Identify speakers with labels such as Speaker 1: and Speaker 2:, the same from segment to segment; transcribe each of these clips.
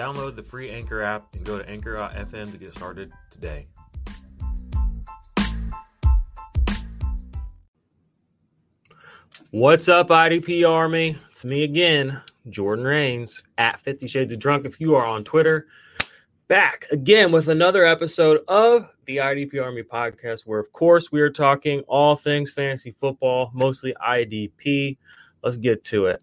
Speaker 1: Download the free Anchor app and go to anchor.fm to get started today. What's up, IDP Army? It's me again, Jordan Rains, at 50 Shades of Drunk if you are on Twitter. Back again with another episode of the IDP Army podcast, where, of course, we are talking all things fantasy football, mostly IDP. Let's get to it.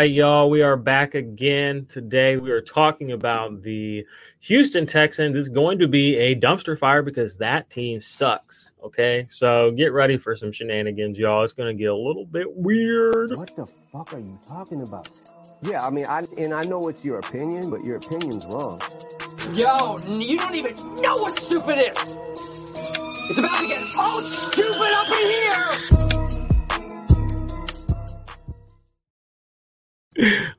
Speaker 1: Right, y'all. We are back again today. We are talking about the Houston Texans. It's going to be a dumpster fire because that team sucks. Okay, so get ready for some shenanigans, y'all. It's going to get a little bit weird.
Speaker 2: What the fuck are you talking about? Yeah, I mean, I and I know it's your opinion, but your opinion's wrong.
Speaker 3: Yo, you don't even know what stupid is. It's about to get all stupid up in here.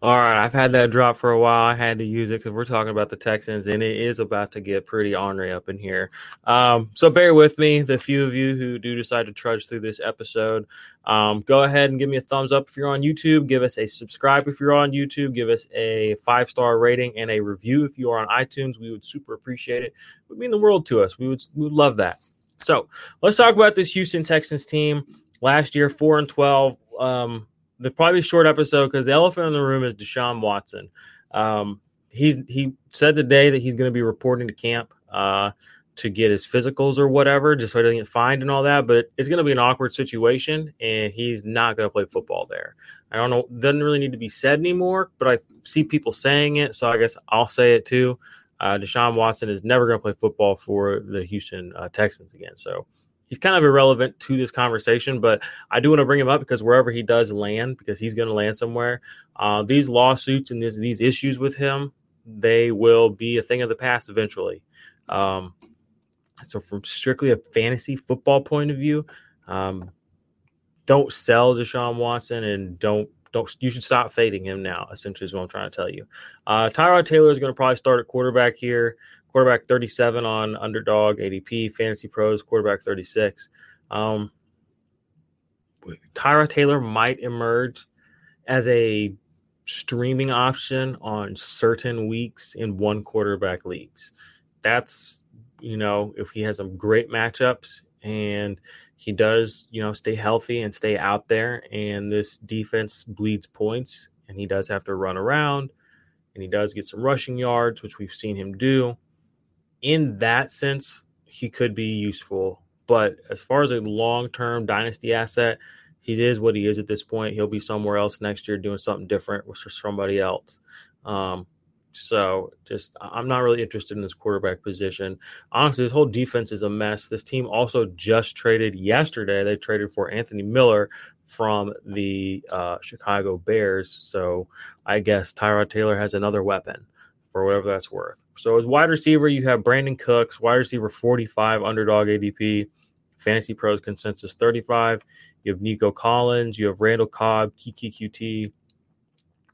Speaker 1: All right, I've had that drop for a while. I had to use it because we're talking about the Texans, and it is about to get pretty ornery up in here. Um, so bear with me, the few of you who do decide to trudge through this episode. Um, go ahead and give me a thumbs up if you're on YouTube. Give us a subscribe if you're on YouTube. Give us a five star rating and a review if you are on iTunes. We would super appreciate it. It would mean the world to us. We would we would love that. So let's talk about this Houston Texans team. Last year, four and twelve. Um, the probably short episode because the elephant in the room is Deshaun Watson. Um, he's he said today that he's going to be reporting to camp uh, to get his physicals or whatever, just so he doesn't get fined and all that. But it's going to be an awkward situation, and he's not going to play football there. I don't know, doesn't really need to be said anymore, but I see people saying it, so I guess I'll say it too. Uh, Deshaun Watson is never going to play football for the Houston uh, Texans again. So he's kind of irrelevant to this conversation, but I do want to bring him up because wherever he does land, because he's going to land somewhere, uh, these lawsuits and this, these issues with him, they will be a thing of the past eventually. Um, so, from strictly a fantasy football point of view, um, don't sell Deshaun Watson and don't don't you should stop fading him now. Essentially, is what I'm trying to tell you. Uh, Tyrod Taylor is going to probably start at quarterback here quarterback 37 on underdog ADP, fantasy pros, quarterback 36. Um, Tyrod Taylor might emerge as a streaming option on certain weeks in one quarterback leagues. That's, you know, if he has some great matchups and he does, you know, stay healthy and stay out there, and this defense bleeds points, and he does have to run around, and he does get some rushing yards, which we've seen him do in that sense, he could be useful. But as far as a long term dynasty asset, he is what he is at this point. He'll be somewhere else next year doing something different with somebody else. Um, so just I'm not really interested in this quarterback position. Honestly, this whole defense is a mess. This team also just traded yesterday. They traded for Anthony Miller from the uh, Chicago Bears. So I guess Tyrod Taylor has another weapon for whatever that's worth. So as wide receiver, you have Brandin Cooks, wide receiver 45, underdog ADP, fantasy pros consensus 35. You have Nico Collins, you have Randall Cobb, Keke Coutee,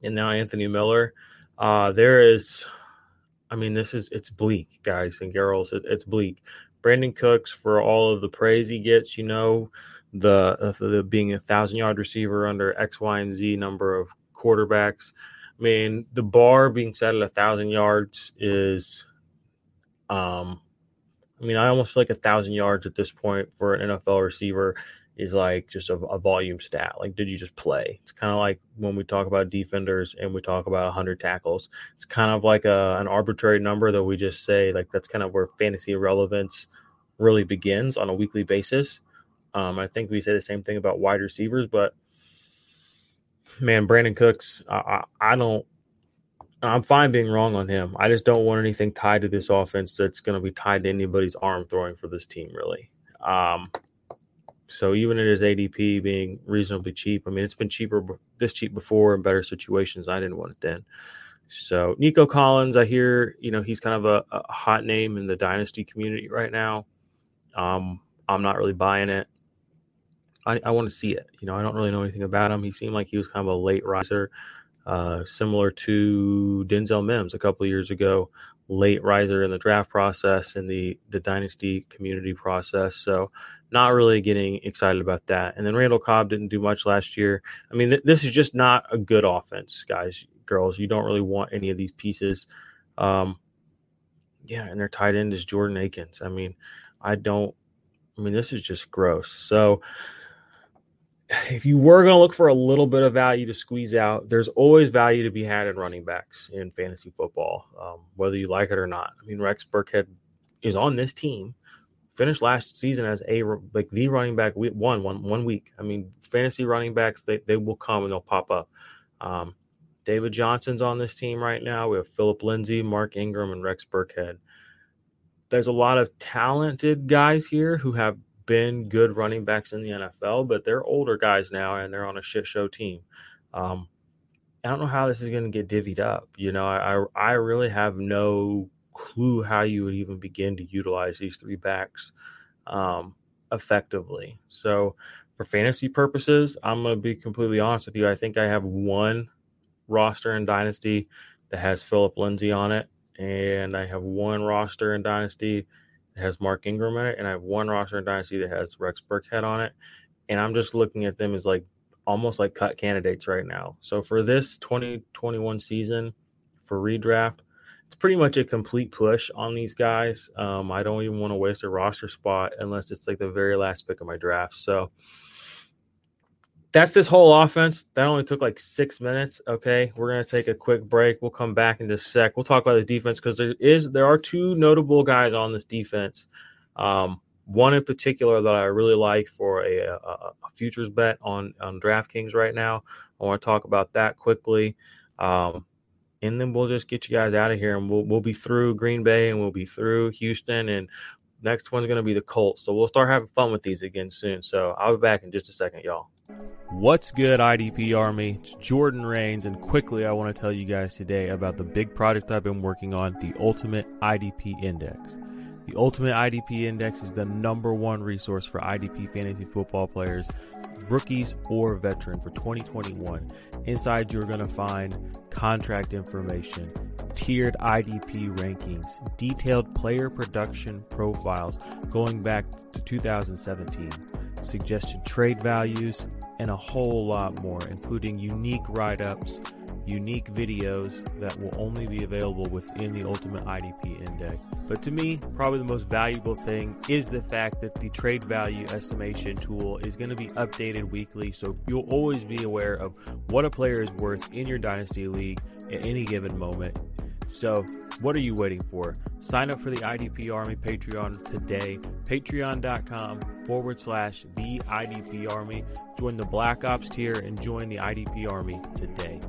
Speaker 1: and now Anthony Miller. Uh, there is, I mean, this is it's bleak, guys and girls. It, it's bleak. Brandin Cooks for all of the praise he gets, you know, the, the being a thousand yard receiver under X, Y, and Z number of quarterbacks. I mean, the bar being set at a thousand yards is, um, I mean, I almost feel like a thousand yards at this point for an NFL receiver is like just a, a volume stat. Like, did you just play? It's kind of like when we talk about defenders and we talk about 100 tackles. It's kind of like a, an arbitrary number that we just say, like, that's kind of where fantasy relevance really begins on a weekly basis. Um, I think we say the same thing about wide receivers, but man, Brandin Cooks, I, I, I don't. I'm fine being wrong on him. I just don't want anything tied to this offense that's going to be tied to anybody's arm throwing for this team, really. Um, so even at his ADP being reasonably cheap, I mean, it's been cheaper this cheap before in better situations. I didn't want it then. So Nico Collins, I hear you know he's kind of a, a hot name in the dynasty community right now. Um, I'm not really buying it. I, I want to see it. You know, I don't really know anything about him. He seemed like he was kind of a late riser, uh, similar to Denzel Mims a couple years ago, late riser in the draft process and the the dynasty community process. So not really getting excited about that. And then Randall Cobb didn't do much last year. I mean, th- this is just not a good offense, guys, girls. You don't really want any of these pieces. Um, yeah, and their tight end is Jordan Akins. I mean, I don't. I mean, this is just gross. So if you were going to look for a little bit of value to squeeze out, there's always value to be had in running backs in fantasy football, um, whether you like it or not. I mean, Rex Burkhead is on this team, finished last season as a like the running back one one one week. I mean, fantasy running backs they they will come and they'll pop up. Um, David Johnson's on this team right now. We have Phillip Lindsay, Mark Ingram, and Rex Burkhead. There's a lot of talented guys here who have been good running backs in the NFL, but they're older guys now and they're on a shit show team. Um, I don't know how this is going to get divvied up. You know, I I really have no clue how you would even begin to utilize these three backs um, effectively. So, for fantasy purposes, I'm going to be completely honest with you. I think I have one roster in Dynasty that has Phillip Lindsay on it, and I have one roster in Dynasty has Mark Ingram in it, and I have one roster in Dynasty that has Rex Burkhead on it. And I'm just looking at them as like almost like cut candidates right now. So for this 2021 season for redraft, it's pretty much a complete push on these guys. Um, I don't even want to waste a roster spot unless it's like the very last pick of my draft. So that's this whole offense. That only took like six minutes. Okay, we're gonna take a quick break. We'll come back in just a sec. We'll talk about this defense because there is there are two notable guys on this defense. Um, one in particular that I really like for a, a, a, futures bet on on DraftKings right now. I want to talk about that quickly, um, and then we'll just get you guys out of here, and we'll we'll be through Green Bay and we'll be through Houston, and next one's gonna be the Colts. So we'll start having fun with these again soon. So I'll be back in just a second, y'all. What's good, IDP Army? It's Jordan Rains, and quickly, I want to tell you guys today about the big project I've been working on the Ultimate IDP Index. The Ultimate IDP Index is the number one resource for IDP fantasy football players, rookies or veteran for 2021. Inside, you're going to find contract information, tiered IDP rankings, detailed player production profiles going back to 2017 suggested trade values, and a whole lot more, including unique write ups, unique videos that will only be available within the Ultimate IDP Index. But to me, probably the most valuable thing is the fact that the trade value estimation tool is going to be updated weekly, so you'll always be aware of what a player is worth in your Dynasty League at any given moment. So, what are you waiting for? Sign up for the IDP Army Patreon today. Patreon.com forward slash the IDP Army. Join the Black Ops tier and join the IDP Army today.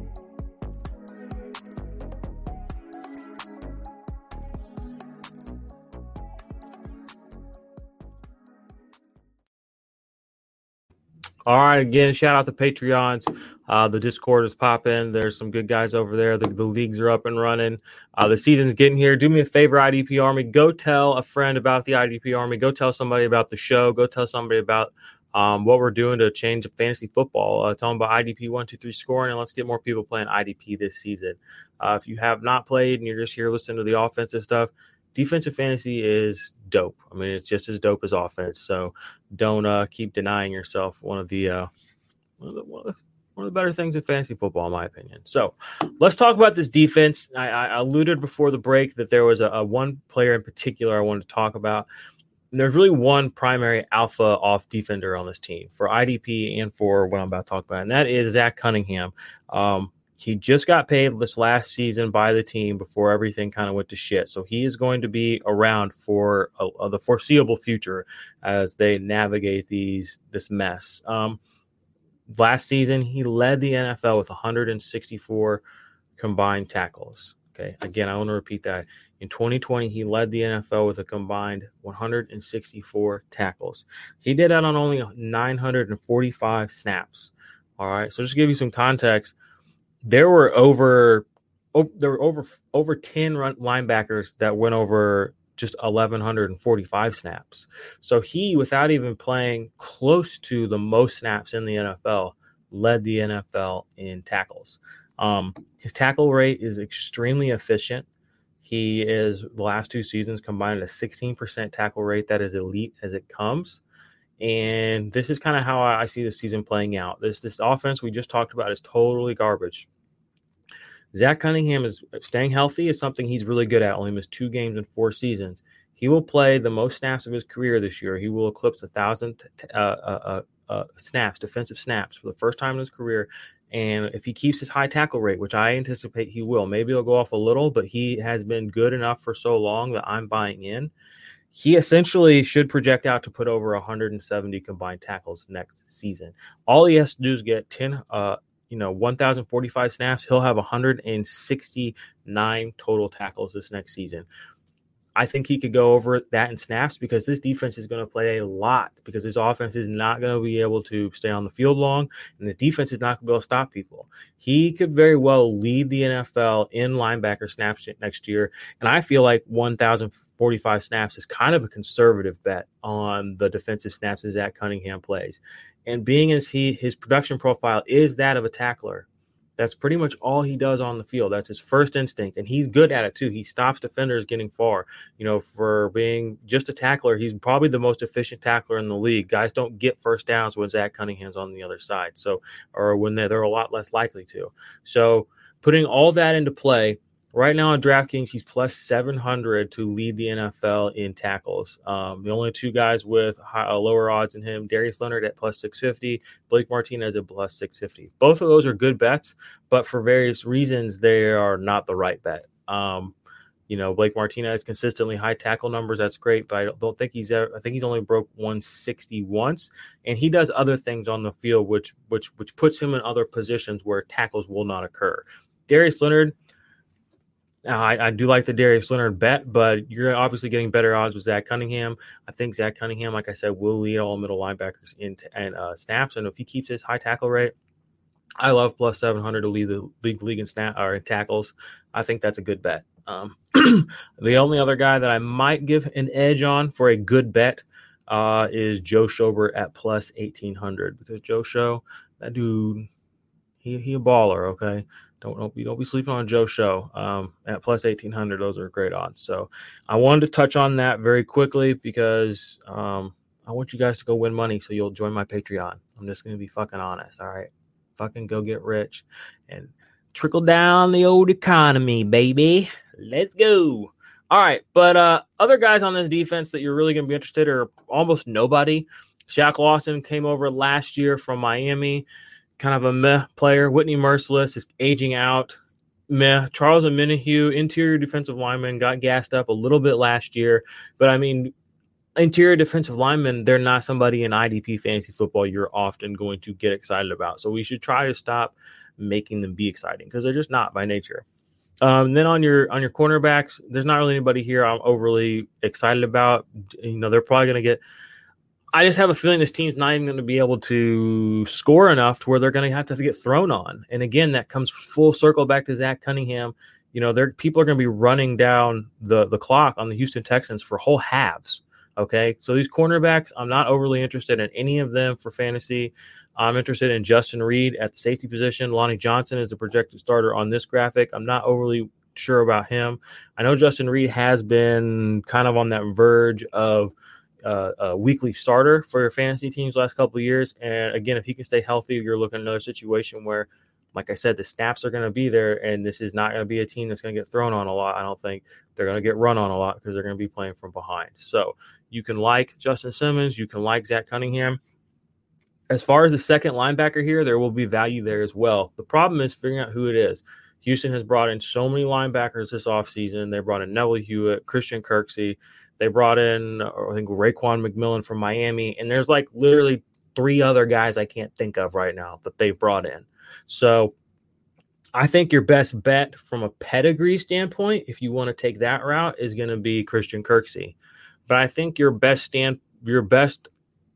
Speaker 1: All right, again, shout out to Patreons. Uh, the Discord is popping. There's some good guys over there. The, the leagues are up and running. Uh, the season's getting here. Do me a favor, IDP Army. Go tell a friend about the IDP Army. Go tell somebody about the show. Go tell somebody about um, what we're doing to change fantasy football. Uh, tell them about IDP one two three scoring, and let's get more people playing IDP this season. Uh, if you have not played and you're just here listening to the offensive stuff, defensive fantasy is dope. I mean, it's just as dope as offense. So don't uh, keep denying yourself one of the uh, one of the, one of the one of the better things in fantasy football, in my opinion. So let's talk about this defense. I, I alluded before the break that there was a, a, one player in particular I wanted to talk about. And there's really one primary alpha off defender on this team for IDP and for what I'm about to talk about, and that is Zach Cunningham. Um, He just got paid this last season by the team before everything kind of went to shit. So he is going to be around for a, a, the foreseeable future as they navigate these this mess. Um, last season, he led the NFL with 164 combined tackles. Okay, again, I want to repeat that. In 2020, he led the NFL with a combined 164 tackles. He did that on only 945 snaps. All right, so just to give you some context, there were over, over there were over over 10 run, linebackers that went over just 1145 snaps. So he, without even playing close to the most snaps in the NFL, led the NFL in tackles. Um, his tackle rate is extremely efficient. He is the last two seasons combined a 16% tackle rate that is elite as it comes. And this is kind of how I see the season playing out. This this offense we just talked about is totally garbage. Zach Cunningham is staying healthy is something he's really good at. Only missed two games in four seasons. He will play the most snaps of his career this year. He will eclipse a thousand uh, uh, uh, uh, snaps, defensive snaps, for the first time in his career. And if he keeps his high tackle rate, which I anticipate he will, maybe he'll go off a little, but he has been good enough for so long that I'm buying in. He essentially should project out to put over 170 combined tackles next season. All he has to do is get 10, uh, you know, 1,045 snaps. He'll have 169 total tackles this next season. I think he could go over that in snaps because this defense is going to play a lot because this offense is not going to be able to stay on the field long and the defense is not going to be able to stop people. He could very well lead the NFL in linebacker snaps next year. And I feel like 1,045 snaps is kind of a conservative bet on the defensive snaps that Zach Cunningham plays. And being as he his production profile is that of a tackler, that's pretty much all he does on the field. That's his first instinct, and he's good at it too. He stops defenders getting far. You know, for being just a tackler, he's probably the most efficient tackler in the league. Guys don't get first downs when Zach Cunningham's on the other side, so or when they're, they're a lot less likely to. So, putting all that into play, Right now on DraftKings, he's plus 700 to lead the NFL in tackles. Um, the only two guys with high, uh, lower odds than him, Darius Leonard at plus 650, Blake Martinez at plus 650. Both of those are good bets, but for various reasons, they are not the right bet. Um, you know, Blake Martinez consistently high tackle numbers. That's great, but I don't think he's ever, I think he's only broke 160 once, and he does other things on the field, which which which puts him in other positions where tackles will not occur. Darius Leonard I, I, do like the Darius Leonard bet, but you're obviously getting better odds with Zach Cunningham. I think Zach Cunningham, like I said, will lead all middle linebackers in t- and uh, snaps. And if he keeps his high tackle rate, I love plus 700 to lead the league league in snap or in tackles. I think that's a good bet. Um, the only other guy that I might give an edge on for a good bet uh, is Joe Schobert at plus 1800 because Joe Show, that dude, he he a baller. Okay, don't don't be don't be sleeping on Joe Show um, at plus eighteen hundred. Those are great odds. So I wanted to touch on that very quickly because um, I want you guys to go win money so you'll join my Patreon. I'm just gonna be fucking honest. All right, fucking go get rich and trickle down the old economy, baby. Let's go. All right, but uh, other guys on this defense that you're really gonna be interested are almost nobody. Shaq Lawson came over last year from Miami kind of a meh player. Whitney Mercilus is aging out. Meh. Charles Omenihu, interior defensive lineman, got gassed up a little bit last year. But I mean, interior defensive linemen, they're not somebody in IDP fantasy football you're often going to get excited about. So we should try to stop making them be exciting because they're just not by nature. Um, then on your on your cornerbacks, there's not really anybody here I'm overly excited about. You know, they're probably going to get I just have a feeling this team's not even going to be able to score enough to where they're going to have to get thrown on. And again, that comes full circle back to Zach Cunningham. You know, there people are going to be running down the the clock on the Houston Texans for whole halves. Okay, so these cornerbacks, I'm not overly interested in any of them for fantasy. I'm interested in Justin Reid at the safety position. Lonnie Johnson is the projected starter on this graphic. I'm not overly sure about him. I know Justin Reid has been kind of on that verge of uh, a weekly starter for your fantasy teams last couple years. And again, if he can stay healthy, you're looking at another situation where, like I said, the snaps are going to be there, and this is not going to be a team that's going to get thrown on a lot. I don't think they're going to get run on a lot because they're going to be playing from behind. So you can like Justin Simmons, you can like Zach Cunningham. as far as the second linebacker here, there will be value there as well. The problem is figuring out who it is. Houston has brought in so many linebackers this offseason. They brought in Neville Hewitt, Christian Kirksey. They brought in, I think, Raekwon McMillan from Miami. And there's like literally three other guys I can't think of right now that they've brought in. So I think your best bet from a pedigree standpoint, if you want to take that route, is going to be Christian Kirksey. But I think your best stand, your best,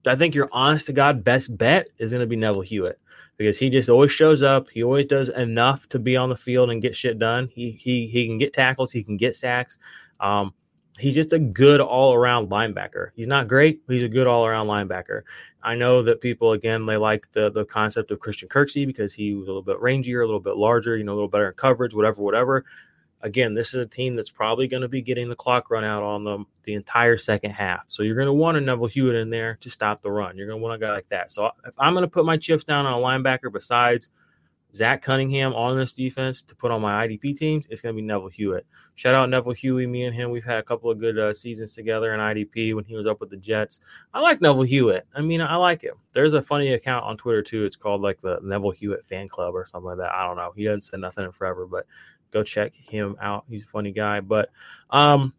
Speaker 1: I think your honest to God best bet is going to be Neville Hewitt because he just always shows up. He always does enough to be on the field and get shit done. He he he can get tackles. He can get sacks. Um, he's just a good all around linebacker. He's not great, but he's a good all around linebacker. I know that people again they like the the concept of Christian Kirksey because he was a little bit rangier, a little bit larger, you know, a little better in coverage, whatever, whatever. Again, this is a team that's probably going to be getting the clock run out on them the entire second half. So you're going to want a Neville Hewitt in there to stop the run. You're going to want a guy like that. So if I'm going to put my chips down on a linebacker besides Zach Cunningham on this defense to put on my IDP teams, it's going to be Neville Hewitt. Shout out Neville Huey. Me and him, we've had a couple of good uh, seasons together in IDP when he was up with the Jets. I like Neville Hewitt. I mean, I like him. There's a funny account on Twitter too. It's called like the Neville Hewitt fan club or something like that. I don't know. He hasn't said nothing in forever, but go check him out. He's a funny guy. But um,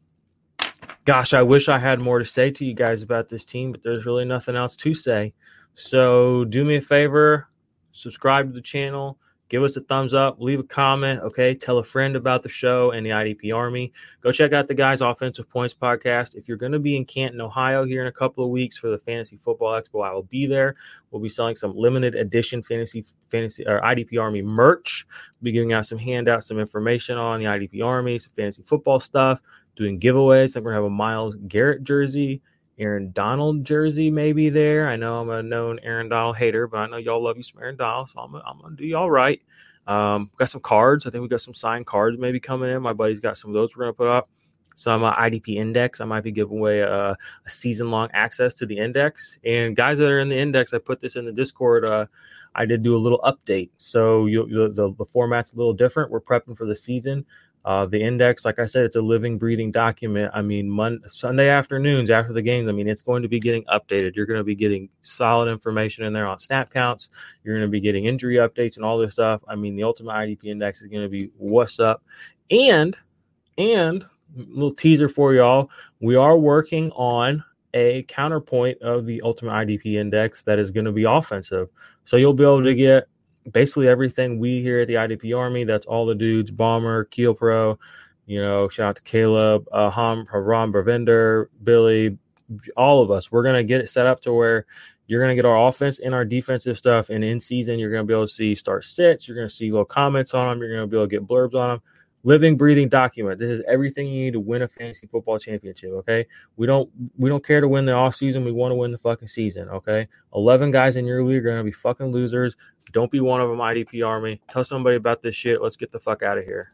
Speaker 1: gosh, I wish I had more to say to you guys about this team, but there's really nothing else to say. So do me a favor, subscribe to the channel give us a thumbs up, leave a comment, okay? Tell a friend about the show and the IDP Army. Go check out the guys' offensive points podcast. If you're going to be in Canton, Ohio here in a couple of weeks for the Fantasy Football Expo, I will be there. We'll be selling some limited edition fantasy fantasy or IDP Army merch. We'll be giving out some handouts, some information on the IDP Army, some fantasy football stuff, doing giveaways. I'm going to have a Myles Garrett jersey. Aaron Donald jersey maybe there. I know I'm a known Aaron Donald hater, but I know y'all love you some Aaron Donald, so I'm, I'm gonna do y'all right. Um, got some cards. I think we got some signed cards maybe coming in. My buddy's got some of those we're gonna put up. Some uh, IDP index. I might be giving away a, a season long access to the index. And guys that are in the index, I put this in the Discord. Uh, I did do a little update, so you, the, the format's a little different. We're prepping for the season. Uh, the index, like I said, it's a living, breathing document. I mean, Monday, Sunday afternoons after the games, I mean, it's going to be getting updated. You're going to be getting solid information in there on snap counts. You're going to be getting injury updates and all this stuff. I mean, the Ultimate IDP Index is going to be what's up. And, and, little teaser for y'all, we are working on a counterpoint of the Ultimate IDP Index that is going to be offensive. So you'll be able to get basically everything we here at the IDP Army. That's all the dudes, Bomber, Keel Pro, you know, shout out to Caleb, uh, Ham, Haram, Bravinder, Billy, all of us. We're going to get it set up to where you're going to get our offense and our defensive stuff. And in season, you're going to be able to see start sets. You're going to see little comments on them. You're going to be able to get blurbs on them living breathing document this is everything you need to win a fantasy football championship okay we don't we don't care to win the off season we want to win the fucking season okay 11 guys in your league are going to be fucking losers don't be one of them idp army tell somebody about this shit let's get the fuck out of here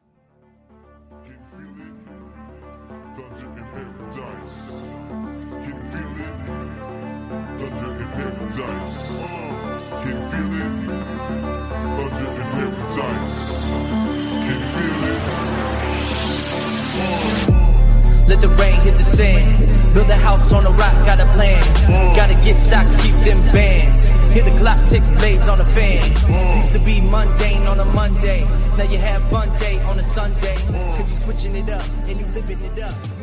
Speaker 4: Let the rain hit the sand. Build a house on a rock, got a plan. Gotta get stocks, keep them bands. Hear the clock tick, blades on the fan. Used to be mundane on a Monday. Now you have fun day on a Sunday. Cause you're switching it up and you living it up.